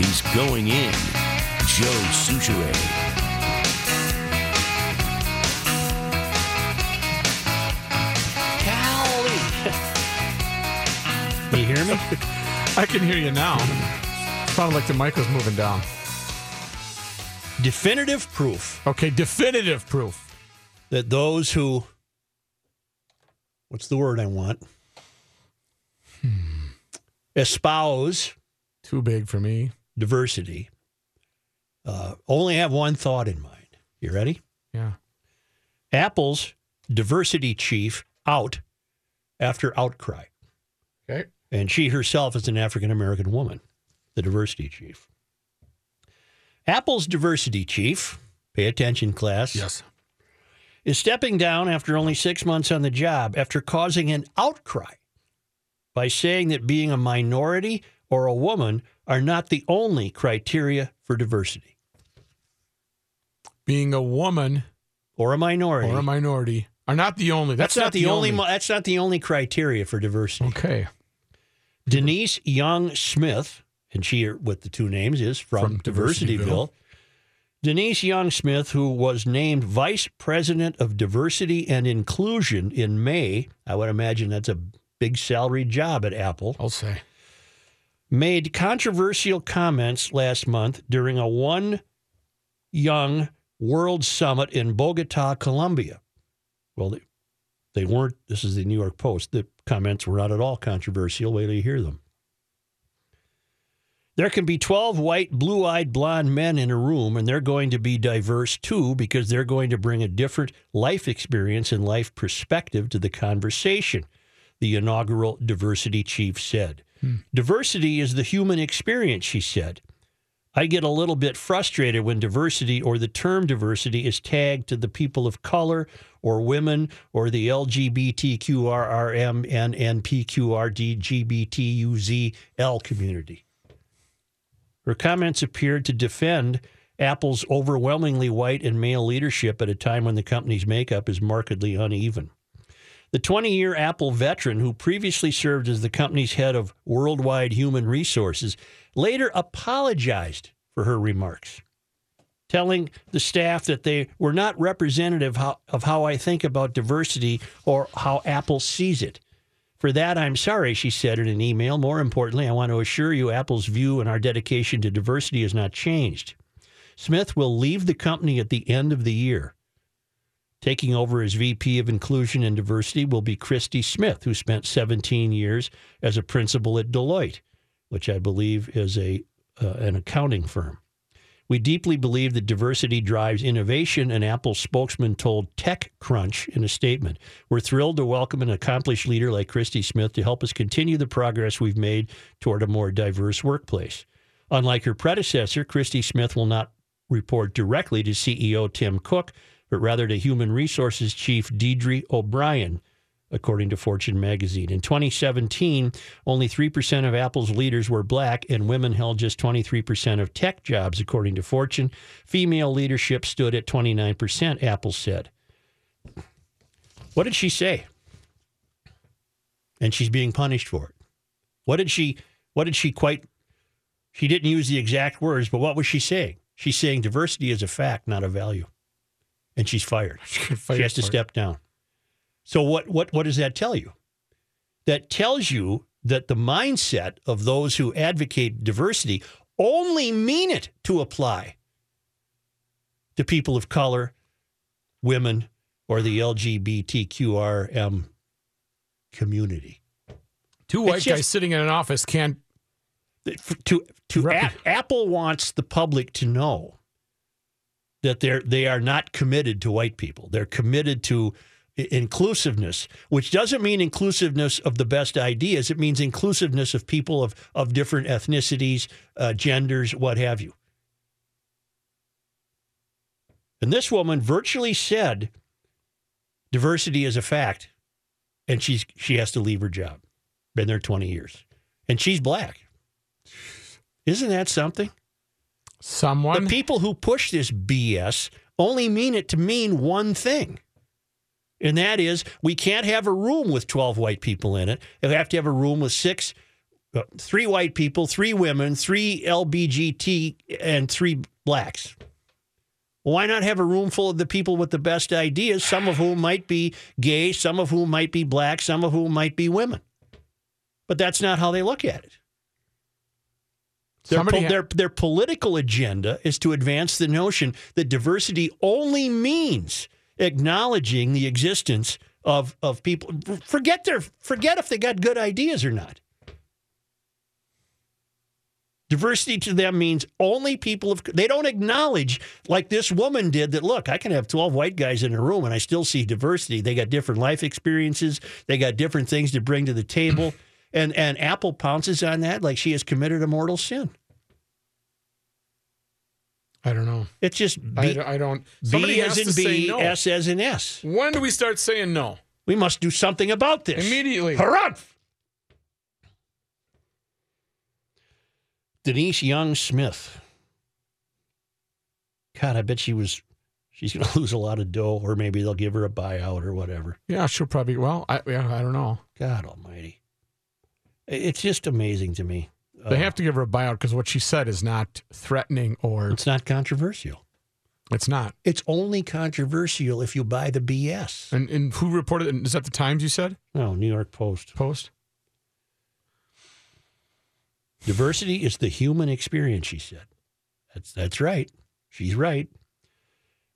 He's going in. Joe Soucheray. You hear me? I can hear you now. Sounded like the mic was moving down. Definitive proof Okay, definitive proof. that those who, what's the word I want? Hmm. Espouse Too big for me. Diversity uh, only have one thought in mind. You ready? Yeah. Apple's diversity chief out after outcry. Okay. And she herself is an African American woman, the diversity chief. Apple's diversity chief, pay attention, class, Yes. is stepping down after only six months on the job after causing an outcry by saying that being a minority or a woman are not the only criteria for diversity. Being a woman Or a minority. or a minority are not the only. that's, not, the only. mo- that's not the only criteria for diversity. Okay. Denise Young Smith, and she with the two names is from, From Diversityville. Diversityville. Denise Young Smith, who was named Vice President of Diversity and Inclusion in May, I would imagine that's a big salary job at Apple, I'll say. Made controversial comments last month during a One Young World Summit in Bogota, Colombia. Well, they, they weren't. This is the New York Post. The comments were not at all controversial. Wait till you hear them. There can be 12 white, blue eyed, blonde men in a room, and they're going to be diverse too because they're going to bring a different life experience and life perspective to the conversation, the inaugural diversity chief said. Diversity is the human experience, she said. I get a little bit frustrated when diversity or the term diversity is tagged to the people of color or women or the LGBTQRRMNNPQRDGBTUZL community. Her comments appeared to defend Apple's overwhelmingly white and male leadership at a time when the company's makeup is markedly uneven. The 20 year Apple veteran, who previously served as the company's head of worldwide human resources, later apologized for her remarks, telling the staff that they were not representative of how I think about diversity or how Apple sees it. For that, I'm sorry, she said in an email. More importantly, I want to assure you Apple's view and our dedication to diversity has not changed. Smith will leave the company at the end of the year. Taking over as VP of Inclusion and Diversity will be Christie Smith, who spent 17 years as a principal at Deloitte, which I believe is a uh, an accounting firm. We deeply believe that diversity drives innovation, an Apple spokesman told TechCrunch in a statement. We're thrilled to welcome an accomplished leader like Christie Smith to help us continue the progress we've made toward a more diverse workplace. Unlike her predecessor, Christie Smith will not report directly to CEO Tim Cook, but rather to Human Resources Chief Deirdre O'Brien, according to Fortune magazine. In 2017, only 3% of Apple's leaders were black, and women held just 23% of tech jobs, according to Fortune. Female leadership stood at 29%, Apple said. What did she say? And she's being punished for it. What did she what did she quite she didn't use the exact words, but what was she saying? She's saying diversity is a fact, not a value. And she's fired. She She has to step down. So what what what does that tell you? That tells you that the mindset of those who advocate diversity only mean it to apply to people of color, women, or the LGBTQRM community. Two white just- guys sitting in an office can't. To to A- Apple wants the public to know that they're they are not committed to white people. They're committed to inclusiveness, which doesn't mean inclusiveness of the best ideas. It means inclusiveness of people of of different ethnicities, uh, genders, what have you. And this woman virtually said diversity is a fact, and she's she has to leave her job. Been there twenty years, and she's black. Isn't that something? Someone. The people who push this BS only mean it to mean one thing. And that is, we can't have a room with 12 white people in it. We have to have a room with six uh, three white people, three women, three LBGT, and three blacks. Why not have a room full of the people with the best ideas, some of whom might be gay, some of whom might be black, some of whom might be women? But that's not how they look at it. Their, po- ha- their, their political agenda is to advance the notion that diversity only means acknowledging the existence of, of people. Forget their forget if they got good ideas or not. Diversity to them means only people of they don't acknowledge like this woman did that look, I can have 12 white guys in a room and I still see diversity. They got different life experiences, they got different things to bring to the table. And and Apple pounces on that like she has committed a mortal sin. I don't know. It's just I, B, I don't. Somebody B as in B, no. S as in S. When do we start saying no? We must do something about this. Immediately. Harumph! Denise Young Smith. God, I bet she was. She's going to lose a lot of dough, or maybe they'll give her a buyout or whatever. Yeah, she'll probably. Well, I yeah, I don't know. God Almighty, it's just amazing to me. They Uh, have to give her a buyout because what she said is not threatening or It's not controversial. it's not. It's only controversial if you buy the BS. And and who reported? it? Is that the Times? You said No, New York Post. Post. Diversity is the human experience, she said. That's that's right. She's right.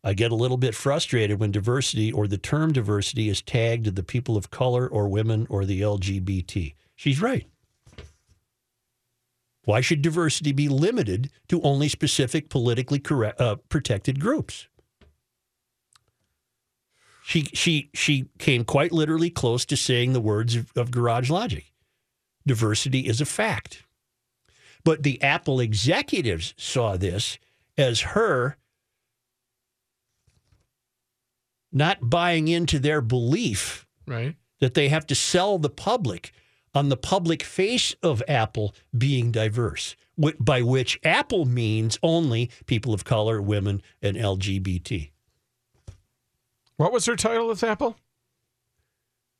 I get a little bit frustrated when diversity or the term diversity is tagged to the people of color or women or the LGBT. She's right. Why should diversity be limited to only specific politically correct, uh, protected groups? She she she came quite literally close to saying the words of, of Garage Logic. Diversity is a fact. But the Apple executives saw this as her not buying into their belief Right. that they have to sell the public on the public face of Apple being diverse, by which Apple means only people of color, women, and LGBT. What was her title with Apple?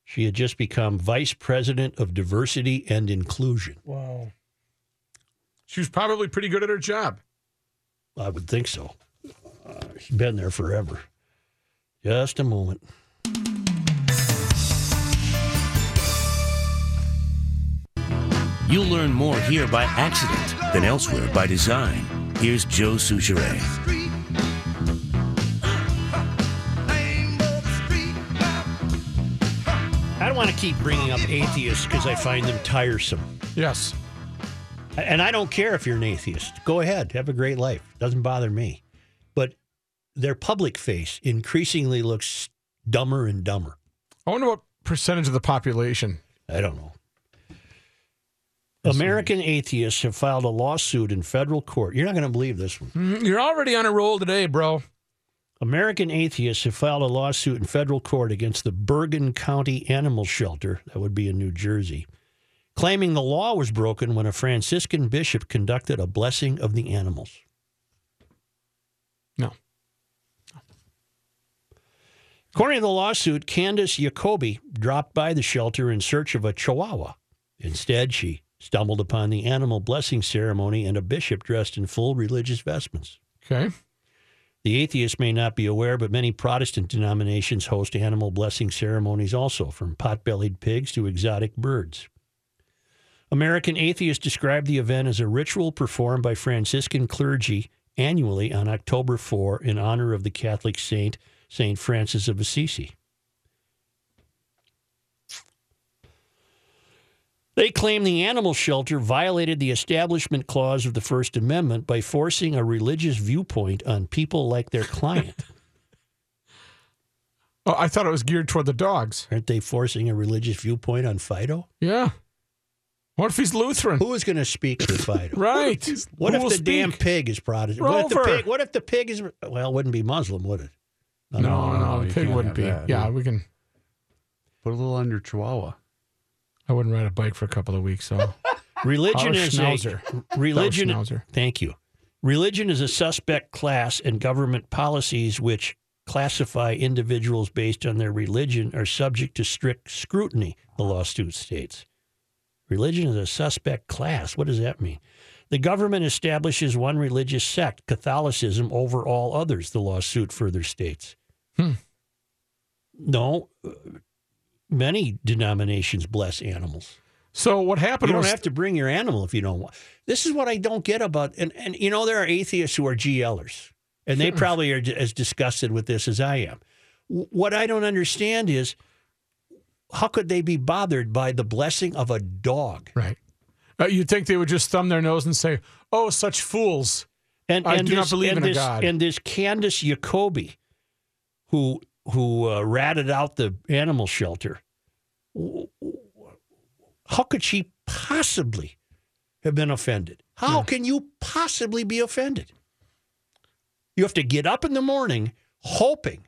She had just become vice president of diversity and inclusion. Wow. She was probably pretty good at her job. I would think so. Uh, she's been there forever. Just a moment. You'll learn more here by accident than elsewhere by design. Here's Joe Soucheray. I don't want to keep bringing up atheists because I find them tiresome. Yes. And I don't care if you're an atheist. Go ahead, have a great life. Doesn't bother me. But their public face increasingly looks dumber and dumber. I wonder what percentage of the population. I don't know. American atheists have filed a lawsuit in federal court. You're not going to believe this one. Mm, You're already on a roll today, bro. American atheists have filed a lawsuit in federal court against the Bergen County Animal Shelter, that would be in New Jersey, claiming the law was broken when a Franciscan bishop conducted a blessing of the animals. No. According to the lawsuit, Candace Jacoby dropped by the shelter in search of a chihuahua. Instead, she stumbled upon the animal blessing ceremony and a bishop dressed in full religious vestments. Okay. The atheist may not be aware, but many Protestant denominations host animal blessing ceremonies also, from pot bellied pigs to exotic birds. American atheists describe the event as a ritual performed by Franciscan clergy annually on October 4 in honor of the Catholic saint, St. Francis of Assisi. They claim the animal shelter violated the Establishment Clause of the First Amendment by forcing a religious viewpoint on people like their client. Oh, I thought it was geared toward the dogs. Aren't they forcing a religious viewpoint on Fido? Yeah. What if he's Lutheran? Who is going to speak for Fido? Right. What Who if will the damn pig is Protestant? What if the pig? What if the pig is? Well, it wouldn't be Muslim, would it? No, No, no, you the pig wouldn't be. that, yeah, no. we can. Put a little under Chihuahua. I wouldn't ride a bike for a couple of weeks. So Religion is schnauzer. a religion. schnauzer. Thank you. Religion is a suspect class, and government policies which classify individuals based on their religion are subject to strict scrutiny. The lawsuit states. Religion is a suspect class. What does that mean? The government establishes one religious sect, Catholicism, over all others, the lawsuit further states. Hmm. No, many denominations bless animals. So what happened You don't have to bring your animal if you don't want. This is what I don't get about, and, and you know, there are atheists who are GLers, and they probably are as disgusted with this as I am. What I don't understand is how could they be bothered by the blessing of a dog? right. Uh, you'd think they would just thumb their nose and say, "Oh, such fools." And, I and do not believe in a this, God. And this Candace Jacoby, who who uh, ratted out the animal shelter, how could she possibly have been offended? How can you possibly be offended? You have to get up in the morning hoping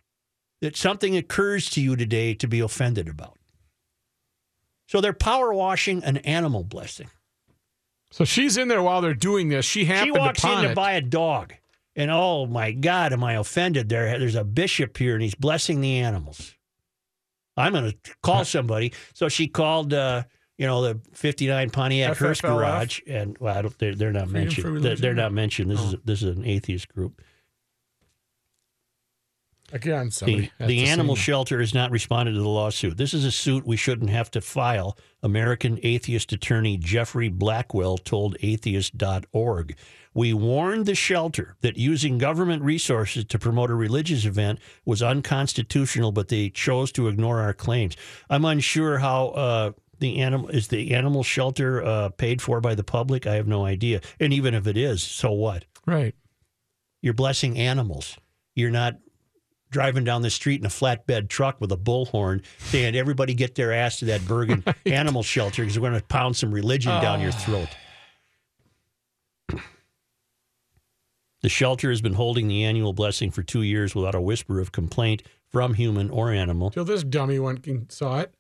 that something occurs to you today to be offended about. So they're power washing an animal blessing. So she's in there while they're doing this. She She happened walks in upon to buy a dog, and oh my God, am I offended? There, there's a bishop here, and he's blessing the animals. I'm going to call somebody. So she called, uh, you know, the '59 Pontiac Hearst Garage, and well, I don't, they're, they're not Freedom mentioned. They're, they're not mentioned. This is Oh. this is an atheist group. Again, The, the animal shelter has not responded to the lawsuit. This is a suit we shouldn't have to file. American atheist attorney Geoffrey Blackwell told atheist.org. We warned the shelter that using government resources to promote a religious event was unconstitutional, but they chose to ignore our claims. I'm unsure how uh, the animal is the animal shelter uh, paid for by the public. I have no idea. And even if it is, so what? Right. You're blessing animals. You're not driving down the street in a flatbed truck with a bullhorn saying, everybody get their ass to that Bergen animal shelter because we're going to pound some religion down your throat. The shelter has been holding the annual blessing for two years without a whisper of complaint from human or animal. Till this dummy one and saw it.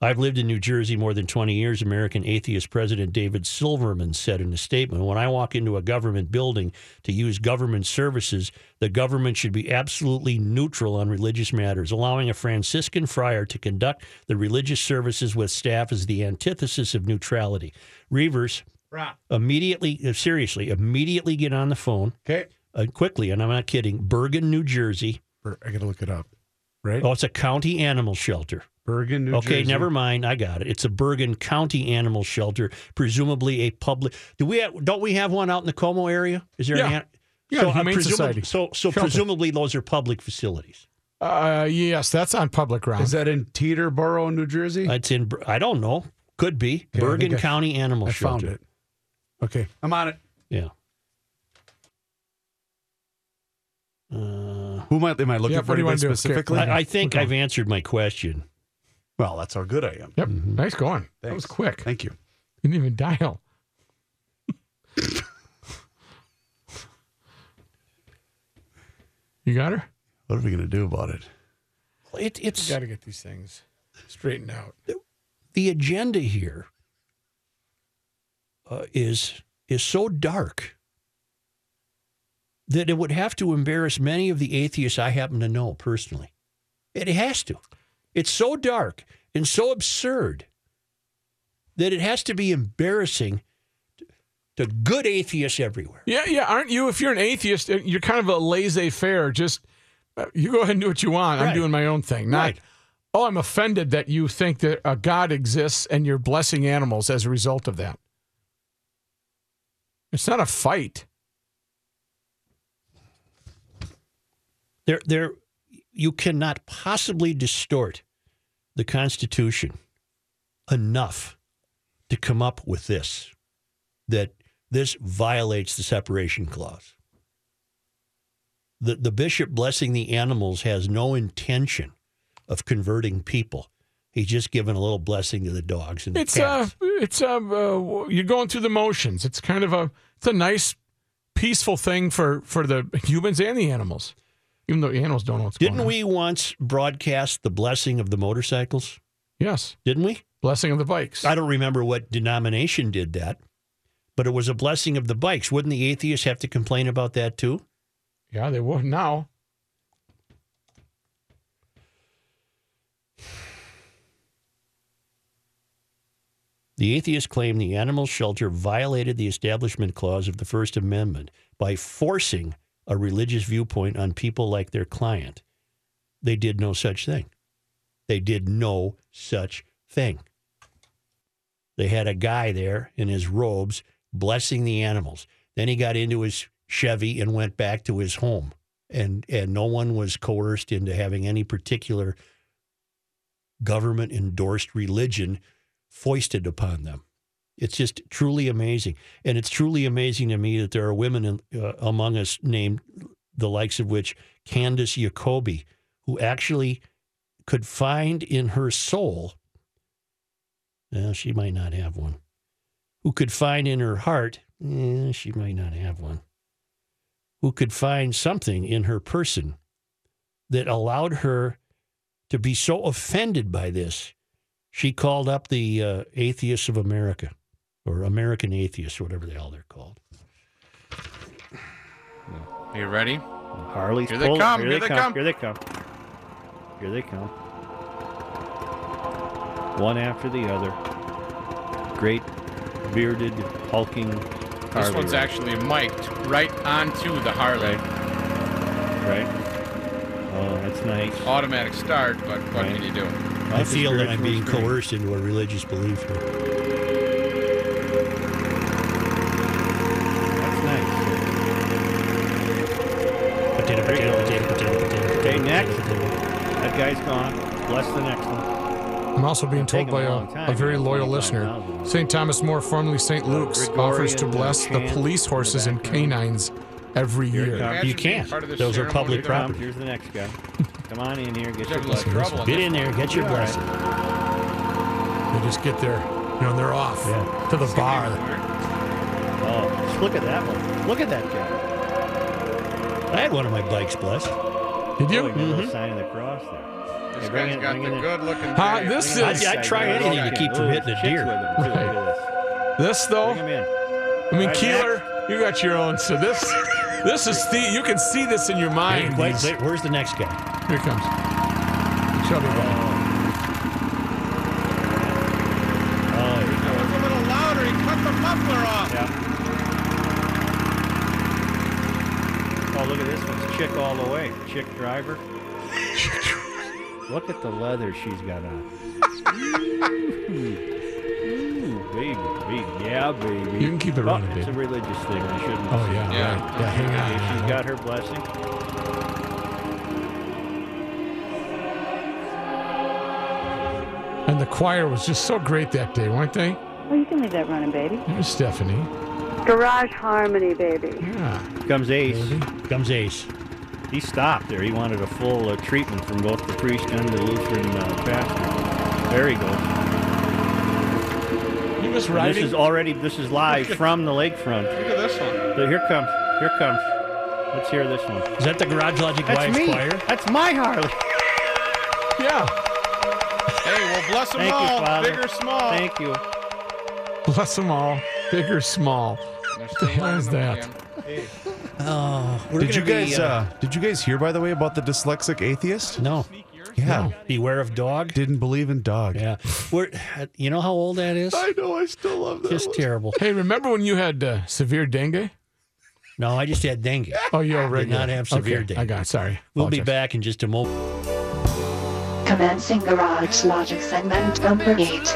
I've lived in New Jersey more than 20 years, American atheist President David Silverman said in a statement. When I walk into a government building to use government services, the government should be absolutely neutral on religious matters. Allowing a Franciscan friar to conduct the religious services with staff is the antithesis of neutrality. Reavers, immediately, uh, seriously, immediately get on the phone Okay. uh, quickly, and I'm not kidding, Bergen, New Jersey. I got to look it up. Right? Oh, it's a county animal shelter. Bergen, New okay, Jersey. Okay, never mind. I got it. It's a Bergen County Animal Shelter, presumably a public. Do we have, don't we have one out in the Como area? Is there Yeah. an? an- Yeah, so, uh, Humane presumably- Society. So, so Shelter. presumably those are public facilities. Uh, yes, that's on public ground. Is that in Teterboro, New Jersey? It's in. I don't know. Could be I Bergen think I- County Animal I Shelter. found it. Okay. I'm on it. Yeah. Uh, Who might am I looking Yeah, for what do you anybody wanna do? Okay. specifically? I, I think I've answered my question. well, that's how good I am. yep. Nice going. That was Thanks. quick. Thank you. You didn't even dial. you got her? What are we going to do about it? It, it's Got to get these things straightened out. the agenda here uh, is is so dark that it would have to embarrass many of the atheists I happen to know personally. It has to. It's so dark and so absurd that it has to be embarrassing to- good atheists everywhere. Yeah, yeah. Aren't you? If you're an atheist, uh, you're kind of a laissez-faire. Just uh, you go ahead and do what you want. I'm doing my own thing. Not, Right. oh, I'm offended that you think that a God exists and you're blessing animals as a result of that. It's not a fight. There, there, you cannot possibly distort the Constitution enough to come up with this that this violates the separation clause. The, the bishop blessing the animals has no intention of converting people. He's just giving a little blessing to the dogs and the It's uh, cats. It's a, uh, you're going through the motions. It's kind of a, it's a nice, peaceful thing for for the humans and the animals, even though the animals don't know what's Didn't going on. we once broadcast the blessing of the motorcycles? Yes, Didn't we? blessing of the bikes. I don't remember what denomination did that, but it was a blessing of the bikes. Wouldn't the atheists have to complain about that too? Yeah, they would now. The atheists claim the animal shelter violated the Establishment Clause of the First Amendment by forcing a religious viewpoint on people like their client. They did no such thing. They did no such thing. They had a guy there in his robes blessing the animals. Then he got into his Chevy and went back to his home. And and no one was coerced into having any particular government endorsed religion foisted upon them. It's just truly amazing. And it's truly amazing to me that there are women in, uh, among us named the likes of which Candace Jacoby, who actually could find in her soul, well, she might not have one, who could find in her heart, eh, she might not have one, who could find something in her person that allowed her to be so offended by this. She called up the uh, atheists of America or American atheists, or whatever the hell they're called. Are you ready? Harley's Here they pulling- come, Here, here they, they come. come. Here they come. Here they come. One after the other. Great bearded, hulking This one's rider, actually mic'd right onto the Harley. right. Oh, that's nice. Automatic start, but what Right. can you do? I feel that I'm being experience. coerced into a religious belief here. That's nice. Potato, potato, potato, potato, potato. Okay, next. potato. That guy's gone. Bless the next one. I'm also being told by a a, a very loyal listener St. Thomas More, formerly St. Luke's, offers to uh, bless the chant police in the horses and background. canines every Here year. You can't. part of this Those are public property. here's the next guy. Come on in here. Get He's your having blessing. Get in there, get your blessing. They just get there, you know, they're off Yeah. to the bar. Oh, just look at that one. Look at that guy. I had one of my bikes blessed. Did Oh, he you? got a little mm-hmm. sign of the cross there. This Hey, bring guy's it- got the good looking Huh, face. this Bring it is- I'd- I'd try Guy, anything to keep from hitting a deer. with him, too. Look Right. this. This though, Bring him in. I mean, Right, Keeler, you got your own. So this, this is the, you can see this in your mind. Wait, These- wait, where's the next guy? Here it comes. Chubby guy. Oh. oh, here he That was a little louder. He cut the muffler off. Yeah. Oh, look at this one's chick all the way. Chick driver. look at the leather she's got on. Ooh, Ooh, baby, baby, yeah, baby. You can keep it Oh, running, It's a religious thing. I shouldn't. Oh yeah, Yeah. right. Yeah, hang on. Okay, she's now. got her blessing. And the choir was just so great that day, weren't they? Well, you can leave that running, baby. There's Stephanie. Garage Harmony, baby. Yeah. Comes Ace. Baby. Comes Ace. He stopped there. He wanted a full uh, treatment from both the priest and the Lutheran uh, pastor. There he goes. He was riding. This is already. This is live from the lakefront. Look at this one. So here comes. Here comes. Let's hear this one. Is that the Garage Logic That's Wives me. Choir? That's my Harley. yeah. Hey, well, bless them Thank you, all, Father. big or small. Thank you. Bless them all, big or small. They're the hell is that? again. Oh, we're Did you gonna be, guys uh, did you guys hear by the way about the dyslexic atheist? No. Yeah. Beware of dog. Didn't believe in dog. Yeah. We're, you know how old that is? I know, I still love that. Just one. terrible. Hey, remember when you had uh, severe dengue? No, I just had dengue. Oh, you already not have severe okay, dengue. I got it. Sorry. We'll be back in just a moment. Commencing Garage Logic segment number 8.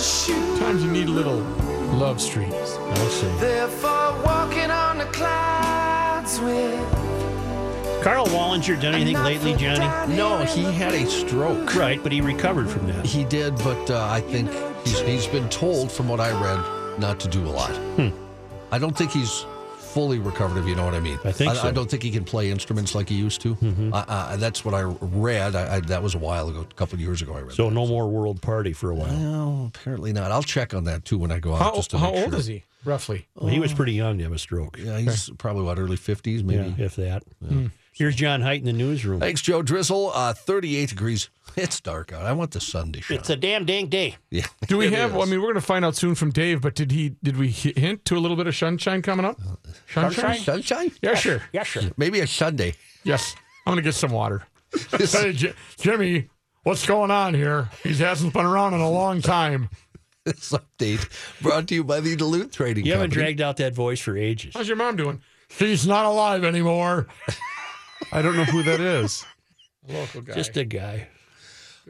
Sometimes you need a little love streak. I'll see. Karl Wallinger done anything lately, Johnny? No, he had a stroke. Right, but he recovered from that. He did, but uh, I think he's, he's been told, from what I read, not to do a lot. I don't think he's fully recovered, if you know what I mean. I think I, so. I don't think he can play instruments like he used to. I, I, that's what I read. I, I, that was a while ago, a couple of years ago. I read. So that. no more world party for a while. No, apparently not. I'll check on that too when I go out. How, just to how make old sure. is he, roughly? Well, he was pretty young to have a stroke. Yeah, he's probably what early fifties, maybe. Yeah, if that. Here's John Height in the newsroom. Thanks, Joe Drizzle. Uh, Thirty-eight degrees. It's dark out. I want the sun to shine. It's a damn dang day. yeah. Do we it have? Well, I is. mean, we're going to find out soon from Dave. But did he? Did we hi- hint to a little bit of sunshine coming up? Sunshine? sunshine? Yeah, sure. Yeah, sure. Maybe a Sunday. Yes. I'm going to get some water. Hey, J- Jimmy, what's going on here? He hasn't been around in a long time. This update brought to you by the Duluth Trading Company. You haven't Company. dragged out that voice for ages. How's your mom doing? She's not alive anymore. I don't know who that is. Local guy. Just a guy.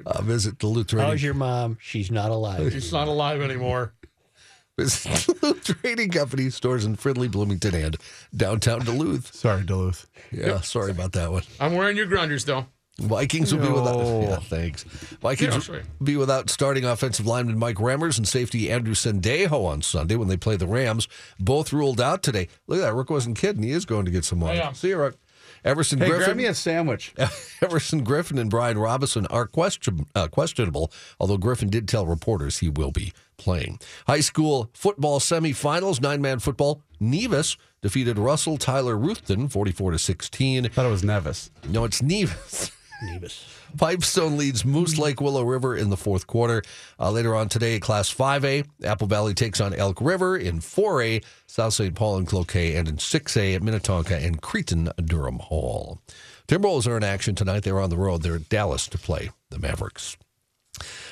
Uh, visit Duluth Trading. How's your mom? She's not alive. She's not alive anymore. Visit Duluth Trading Company stores in Fridley, Bloomington, and downtown Duluth. Sorry, Duluth. Yeah, sorry about that one. I'm wearing your grunders though. Vikings will be without. Yeah, thanks. Vikings Yeah, will be without starting offensive lineman Mike Remmers and safety Andrew Sendejo on Sunday when they play the Rams. Both ruled out today. Look at that. Rick wasn't kidding. He is going to get some money. Yeah. See you, Rook. Everson Hey, Griffen. grab me a sandwich. Everson Griffen and Brian Robison are question, uh, questionable, although Griffen did tell reporters he will be playing. High school football semifinals, nine man football. Nevis defeated Russell Tyler Ruthton 44 to 16. thought it was Nevis. No, it's Nevis. Nevis. Pipestone leads Moose Lake Willow River in the fourth quarter. Uh, later on today, Class 5A, Apple Valley takes on Elk River. In 4A, South St. Paul and Cloquet. And in 6A, at Minnetonka and Cretin Derham Hall. Timberwolves are in action tonight. They're on the road. They're at Dallas to play the Mavericks.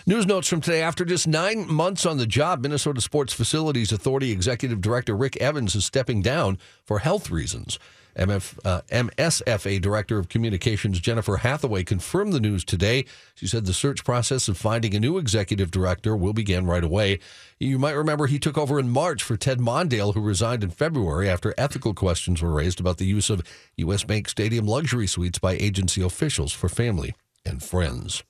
News notes from today. After just nine months on the job, Minnesota Sports Facilities Authority Executive Director Rick Evans is stepping down for health reasons. MF, uh, MSFA Director of Communications Jennifer Hathaway confirmed the news today. She said the search process of finding a new executive director will begin right away. You might remember he took over in March for Ted Mondale, who resigned in February after ethical questions were raised about the use of U.S. Bank Stadium luxury suites by agency officials for family and friends.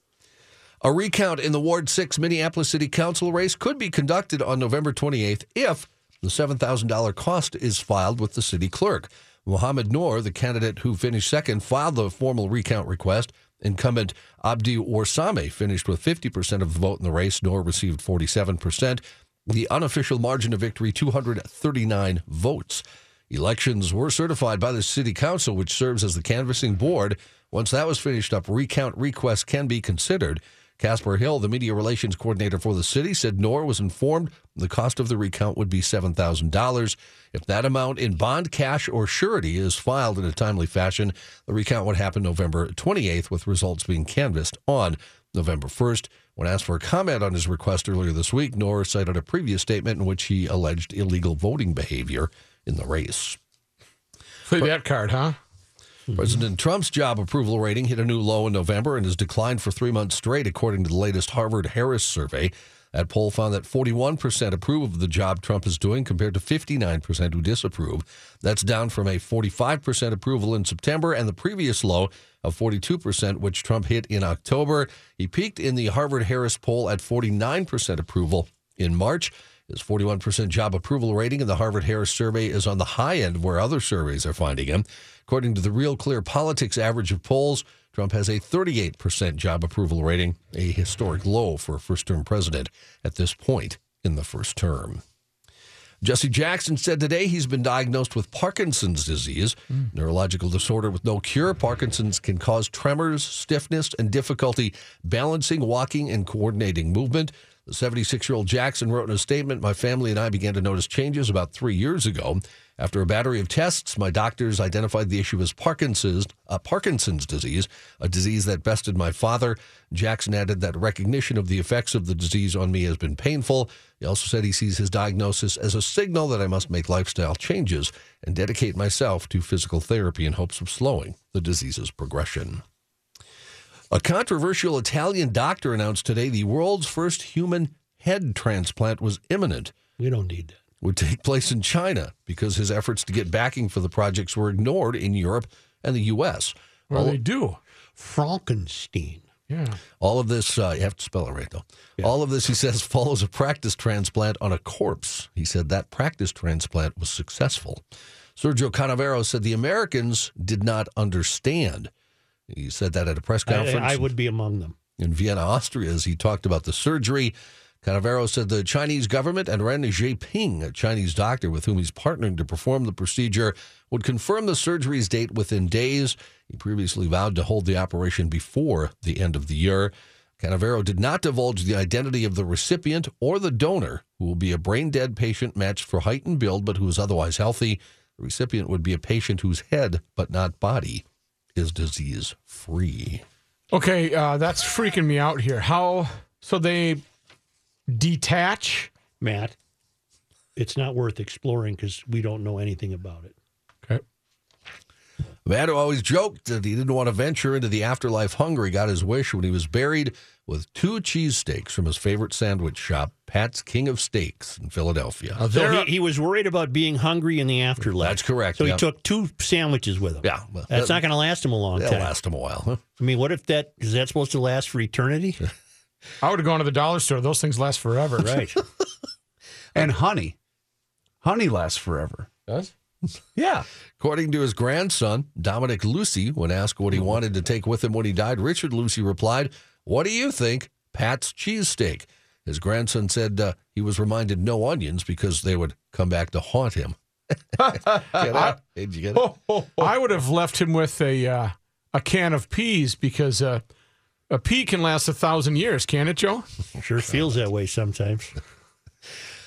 A recount in the Ward 6 Minneapolis City Council race could be conducted on November 28th if the $7,000 cost is filed with the city clerk. Mohammed Noor, the candidate who finished second, filed the formal recount request. Incumbent Abdi Warsame finished with 50% of the vote in the race. Noor received 47%. The unofficial margin of victory, 239 votes. Elections were certified by the City Council, which serves as the canvassing board. Once that was finished up, recount requests can be considered. Casper Hill, the media relations coordinator for the city, said Noor was informed the cost of the recount would be $7,000. If that amount in bond, cash, or surety is filed in a timely fashion, the recount would happen November 28th, with results being canvassed on November 1st. When asked for a comment on his request earlier this week, Noor cited a previous statement in which he alleged illegal voting behavior in the race. Play that card, huh? Mm-hmm. President Trump's job approval rating hit a new low in November and has declined for three months straight, according to the latest Harvard Harris survey. That poll found that 41% approve of the job Trump is doing compared to 59% who disapprove. That's down from a 45% approval in September and the previous low of 42%, which Trump hit in October. He peaked in the Harvard Harris poll at 49% approval in March. His 41% job approval rating in the Harvard Harris survey is on the high end of where other surveys are finding him. According to the Real Clear Politics average of polls, Trump has a 38% job approval rating, a historic low for a first term president at this point in the first term. Jesse Jackson said today he's been diagnosed with Parkinson's disease, hmm. neurological disorder with no cure. Parkinson's can cause tremors, stiffness, and difficulty balancing, walking, and coordinating movement. The 76 year old Jackson wrote in a statement My family and I began to notice changes about three years ago. After a battery of tests, my doctors identified the issue as Parkinson's, uh, Parkinson's disease, a disease that bested my father. Jackson added that recognition of the effects of the disease on me has been painful. He also said he sees his diagnosis as a signal that I must make lifestyle changes and dedicate myself to physical therapy in hopes of slowing the disease's progression. A controversial Italian doctor announced today the world's first human head transplant was imminent. We don't need that. Would take place in China because his efforts to get backing for the projects were ignored in Europe and the U.S. What do they do? Frankenstein. Yeah. All of this, uh, you have to spell it right though. All of this, he says, follows a practice transplant on a corpse. He said that practice transplant was successful. Sergio Canavero said the Americans did not understand. He said that at a press I, conference I would be among them. in Vienna, Austria, as he talked about the surgery. Canavero said the Chinese government and Ren Xiaoping, a Chinese doctor with whom he's partnering to perform the procedure, would confirm the surgery's date within days. He previously vowed to hold the operation before the end of the year. Canavero did not divulge the identity of the recipient or the donor, who will be a brain dead patient matched for height and build, but who is otherwise healthy. The recipient would be a patient whose head, but not body, is disease free. Okay, uh, that's freaking me out here. How so they detach? Matt, it's not worth exploring because we don't know anything about it. Okay. Matt who always joked that he didn't want to venture into the afterlife hungry got his wish when he was buried with two cheesesteaks from his favorite sandwich shop, Pat's King of Steaks in Philadelphia. Uh, So he, he was worried about being hungry in the afterlife. That's correct, So yeah. he took two sandwiches with him. Yeah, well, That's that- not going to last him a long That'll time. last him a while. Huh? I mean, what if that is that supposed to last for eternity? I would have gone to the dollar store. Those things last forever. right. And honey. Honey lasts forever. Does? Yeah. According to his grandson, Dominic Lucy, when asked what he wanted to take with him when he died, Richard Lucy replied, What do you think? Pat's cheesesteak. His grandson said uh, he was reminded no onions because they would come back to haunt him. Get it? Did you get it? I would have left him with a uh, a can of peas because uh, a pea can last a thousand years, can it, Joe? Sure feels that way sometimes.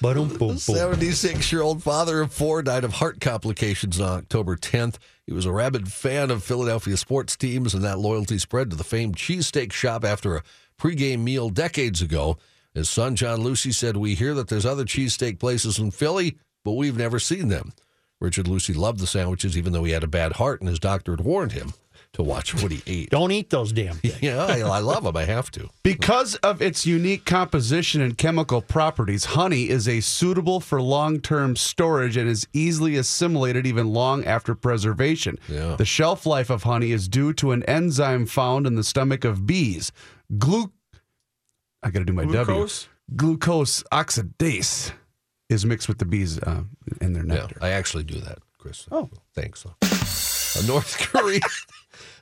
But boom, boom, boom. 76 year old father of four died of heart complications on October 10th. He was a rabid fan of Philadelphia sports teams, and that loyalty spread to the famed cheesesteak shop after a pregame meal decades ago. His son, John Lucy, said, We hear that there's other cheesesteak places in Philly, but we've never seen them. Richard Lucy loved the sandwiches, even though he had a bad heart, and his doctor had warned him to watch what he ate. Don't eat those damn things. Yeah, I, I love them. I have to. Because of its unique composition and chemical properties, honey is a suitable for long-term storage and is easily assimilated even long after preservation. Yeah. The shelf life of honey is due to an enzyme found in the stomach of bees. Glu I got to do my Glucose? W. Glucose oxidase is mixed with the bees uh, in their Yeah, nectar. I actually do that, Chris. Oh, thanks. A North Korean,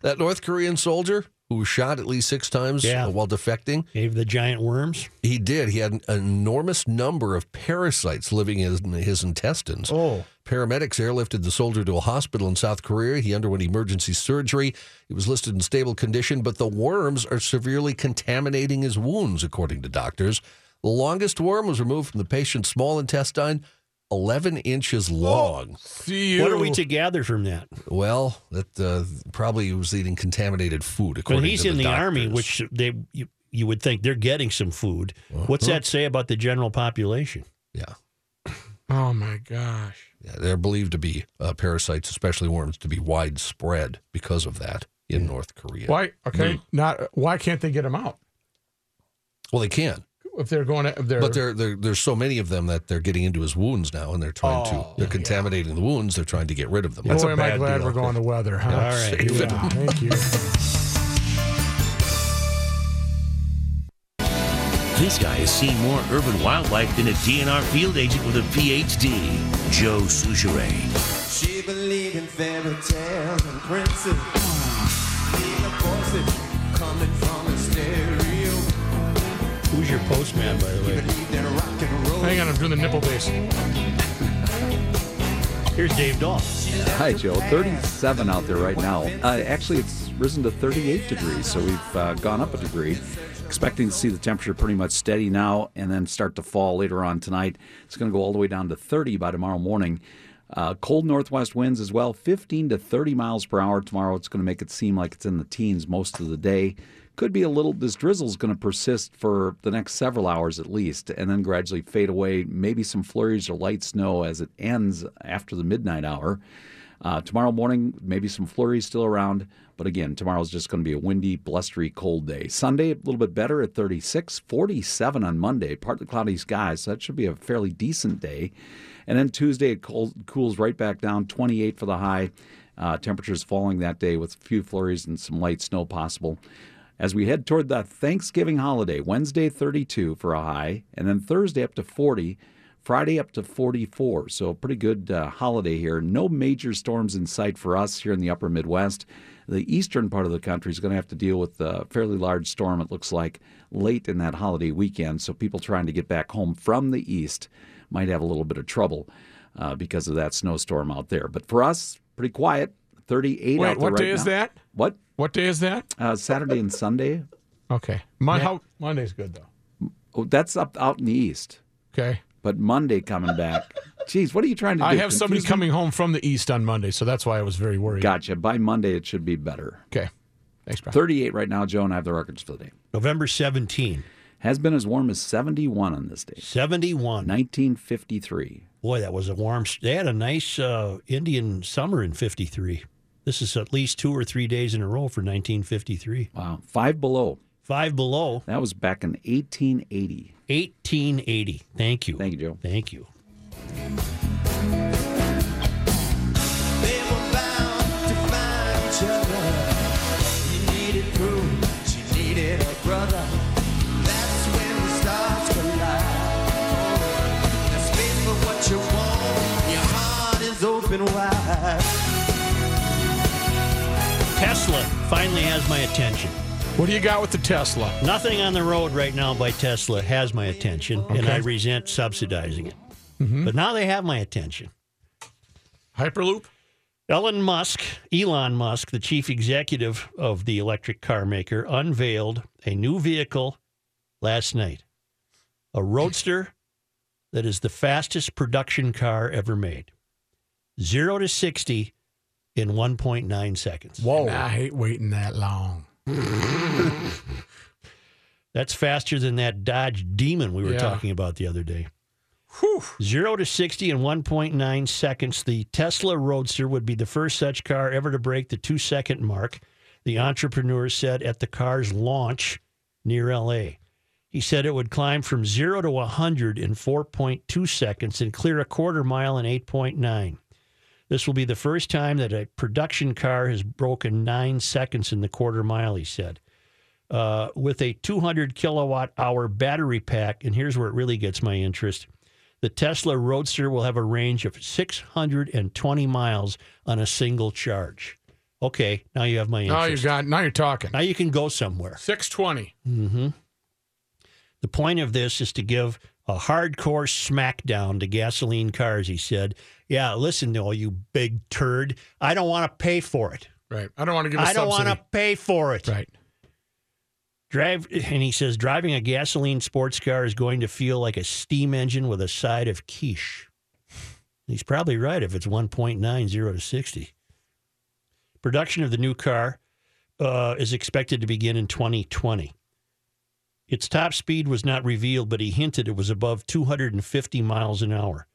that North Korean soldier who was shot at least six times Yeah. Uh, while defecting. Gave the giant worms. He did. He had an enormous number of parasites living in his intestines. Oh. Paramedics airlifted the soldier to a hospital in South Korea. He underwent emergency surgery. He was listed in stable condition, but the worms are severely contaminating his wounds, according to doctors. The longest worm was removed from the patient's small intestine, 11 inches long. See you. What are we to gather from that? Well, that uh, probably he was eating contaminated food. When According he's to in the doctors. army, which they you, you would think they're getting some food. What's Uh-huh. that say about the general population? yeah, Oh my gosh. yeah, they're believed to be uh, parasites, especially worms, to be widespread because of that in North Korea. Why? Okay. Not. Why can't they get them out Well, they can, if they're going? To, if they're, but there, there, there's so many of them that they're getting into his wounds now, and they're trying to oh, they're contaminating the wounds. They're trying to get rid of them. Boy, a am I bad glad deal. we're going to weather, huh? All right, Save here we it. Yeah, thank you. This guy has seen more urban wildlife than a DNR field agent with a PhD, Joe Soucheray. She believed in fairy tales and princes. Hear the voices coming from the stereo. Who's your postman, by the way? Hang on, I'm doing the nipple bass. Here's Dave Dahl. Hi, Joe. 37 out there right now. Uh, actually, it's risen to 38 degrees, so we've uh, gone up a degree. Expecting to see the temperature pretty much steady now and then start to fall later on tonight. It's going to go all the way down to 30 by tomorrow morning. Uh, cold northwest winds as well, 15 to 30 miles per hour tomorrow. It's going to make it seem like it's in the teens most of the day. Could be a little, this drizzle is going to persist for the next several hours at least, and then gradually fade away. Maybe some flurries or light snow as it ends after the midnight hour. Uh, tomorrow morning, maybe some flurries still around, but again, tomorrow's just going to be a windy, blustery, cold day. Sunday, a little bit better at 36, 47 on Monday, partly cloudy skies, so that should be a fairly decent day. And then Tuesday, it cold, cools right back down, 28 for the high. Uh, temperatures falling that day with a few flurries and some light snow possible. As we head toward the Thanksgiving holiday, Wednesday 32 for a high, and then Thursday up to 40. Friday up to 44, so a pretty good uh, holiday here. No major storms in sight for us here in the upper Midwest. The eastern part of the country is going to have to deal with a fairly large storm, it looks like, late in that holiday weekend. So people trying to get back home from the east might have a little bit of trouble uh, because of that snowstorm out there. But for us, pretty quiet. 38 Wait, out there what right day is that? What? What day is that? Uh, Saturday and Sunday. Okay. Mon- how, Monday's good though. Oh, that's up out in the east. Okay. But Monday coming back Jeez, what are you trying to do? I have somebody me? coming home from the east on Monday, so that's why I was very worried. Gotcha. By Monday, it should be better. Okay. Thanks, Brian. 38 right now, Joe, and I have the records for the day. November 17, Has been as warm as 71 on this day. 71. 1953. Boy, that was a warm. They had a nice uh, Indian summer in '53. This is at least two or three days in a row for 1953. Wow. Five below. Five below. That was back in 1880. 1880. Thank you. Thank you, Joe. Thank you. Tesla finally has my attention. What do you got with the Tesla? Nothing on the road right now by Tesla has my attention, and I resent subsidizing it. Mm-hmm. But now they have my attention. Hyperloop? Elon Musk, Elon Musk, the chief executive of the electric car maker, unveiled a new vehicle last night. A roadster that is the fastest production car ever made. Zero to 60 in 1.9 seconds. Whoa. I hate waiting that long. That's faster than that Dodge Demon we were Yeah. talking about the other day. Zero to 60 in 1.9 seconds. The Tesla Roadster would be the first such car ever to break the two second mark, the entrepreneur said at the car's launch near LA. He said it would climb from zero to 100 in 4.2 seconds and clear a quarter mile in 8.9. This will be the first time that a production car has broken nine seconds in the quarter mile, he said. Uh, with a 200 kilowatt hour battery pack, and here's where it really gets my interest. The Tesla Roadster will have a range of 620 miles on a single charge. Okay, now you have my interest. Now you got. Now you're talking. Now you can go somewhere. Six twenty. hmm The point of this is to give a hardcore smackdown to gasoline cars, he said. Yeah, listen, though, you big turd. I don't want to pay for it. Right. I don't want to give. a I don't want to pay for it. Right. Drive, and he says driving a gasoline sports car is going to feel like a steam engine with a side of quiche. He's probably right if it's 1.90 to 60. Production of the new car uh, is expected to begin in 2020. Its top speed was not revealed, but he hinted it was above 250 miles an hour.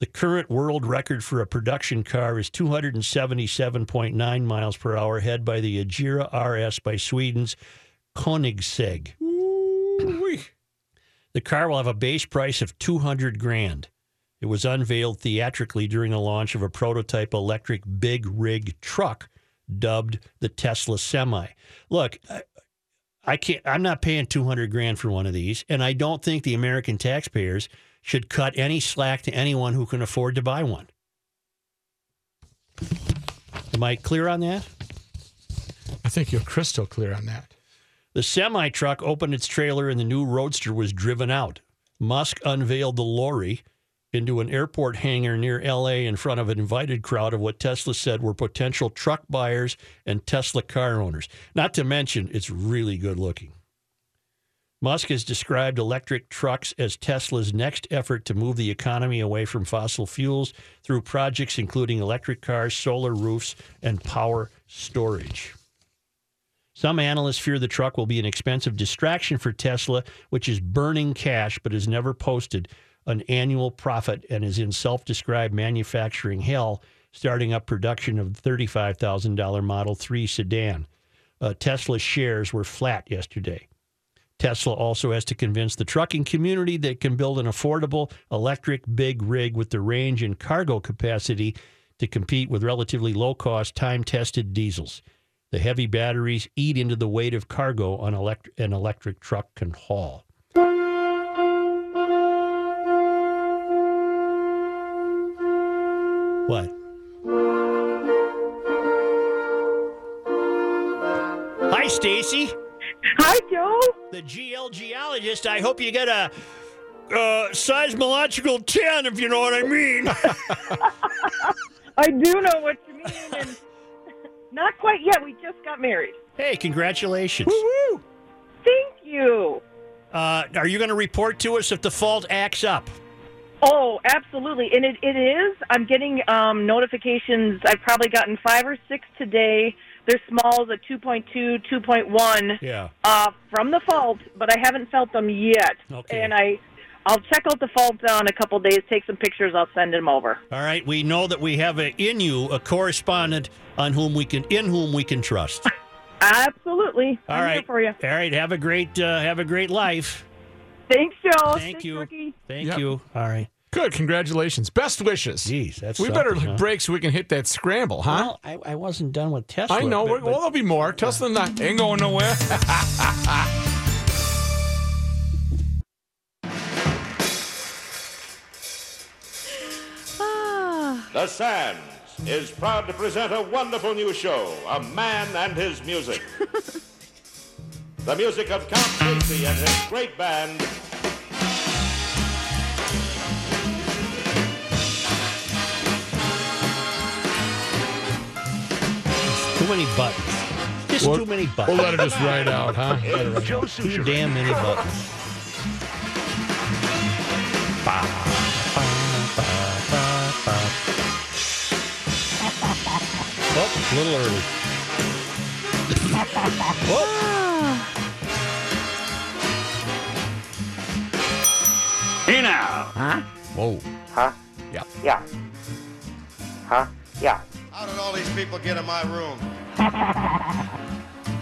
The current world record for a production car is 277.9 miles per hour, head by the Agera RS by Sweden's Koenigsegg. The car will have a base price of 200 grand. It was unveiled theatrically during the launch of a prototype electric big rig truck dubbed the Tesla Semi. Look, I, can't I'm not paying 200 grand for one of these, and I don't think the American taxpayers should cut any slack to anyone who can afford to buy one. Am I clear on that? I think you're crystal clear on that. The semi truck opened its trailer and the new roadster was driven out. Musk unveiled the lorry into an airport hangar near LA in front of an invited crowd of what Tesla said were potential truck buyers and Tesla car owners. Not to mention, it's really good looking. Musk has described electric trucks as Tesla's next effort to move the economy away from fossil fuels through projects including electric cars, solar roofs, and power storage. Some analysts fear the truck will be an expensive distraction for Tesla, which is burning cash but has never posted an annual profit and is in self described manufacturing hell, starting up production of the $35,000 Model 3 sedan. Uh, Tesla shares were flat yesterday. Tesla also has to convince the trucking community that it can build an affordable electric big rig with the range and cargo capacity to compete with relatively low cost, time tested diesels. The heavy batteries eat into the weight of cargo an electric truck can haul. What? Hi, Stacy. Hi, Joe. The GL geologist. I hope you get a uh, seismological 10, if you know what I mean. I do know what you mean, and not quite yet. We just got married. hey, congratulations. Thank you. Uh, are you going to report to us if the fault acts up? Oh, absolutely. And it, it is. I'm getting um, notifications. I've probably gotten five or six today. They're small, the 2.2, 2.1 Yeah. uh, from the fault, but I haven't felt them yet. Okay. And I, I'll check out the fault in a couple days, take some pictures. I'll send them over. All right. We know that we have a, in you a correspondent on whom we can in whom we can trust. Absolutely. All right. for you. All right. Have a great uh, have a great life. Thanks, Joe. Thank Thanks, you. Rookie. Thank Yep. you. All right. Good. Congratulations. Best wishes. Jeez, that's we better huh? break so we can hit that scramble, huh? Well, I, I wasn't done with Tesla. I know. but- but- well, there'll be more. Tesla not, ain't going nowhere. The Sands is proud to present a wonderful new show, A Man and His Music. the music of Count Basie and his great band, Too many buttons. Just We'll- too many buttons. We'll let it just ride out, huh? Let it ride out. Too damn many buttons. Ba, ba, ba, ba, ba. Oh, a little early. Hey now. Huh? Whoa. Huh? Yeah. Yeah. Huh? Yeah. How did all these people get in my room?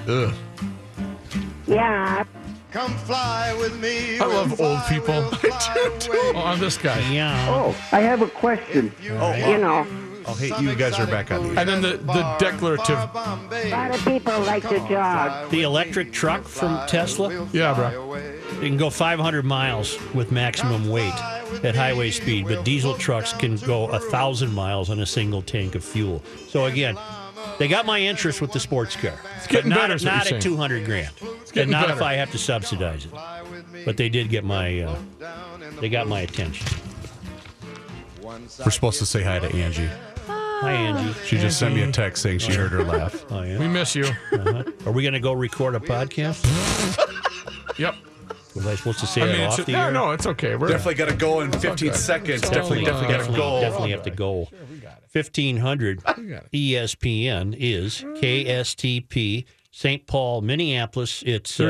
Ugh. Yeah. Come fly with me. I love old people. I do too. Oh, I'm this guy. Yeah. Oh, I have a question. Oh, You know, Oh, hey, you guys are back on. And then the, the declarative. a lot of people like to jog. The electric truck from Tesla, Yeah, bro. you can go 500 miles with maximum weight at highway speed, but diesel trucks can go a thousand miles on a single tank of fuel. So again, they got my interest with the sports car. It's getting but not, better is what not you're at saying. 200 grand. getting And not if better. I have to subsidize it. But they did get my, uh, they got my attention. We're supposed to say hi to Angie. Hi, Angie. She just sent me a text saying she heard her laugh. Oh, yeah. We miss you. Uh-huh. Are we going to go record a podcast? Yep. Was I supposed to say I that mean, off the no, air? no, it's okay. We're Definitely got to go in 15 seconds. It's Definitely, definitely got to go. definitely have to go. 1500 ESPN is KSTP St. Paul, Minneapolis. It's uh,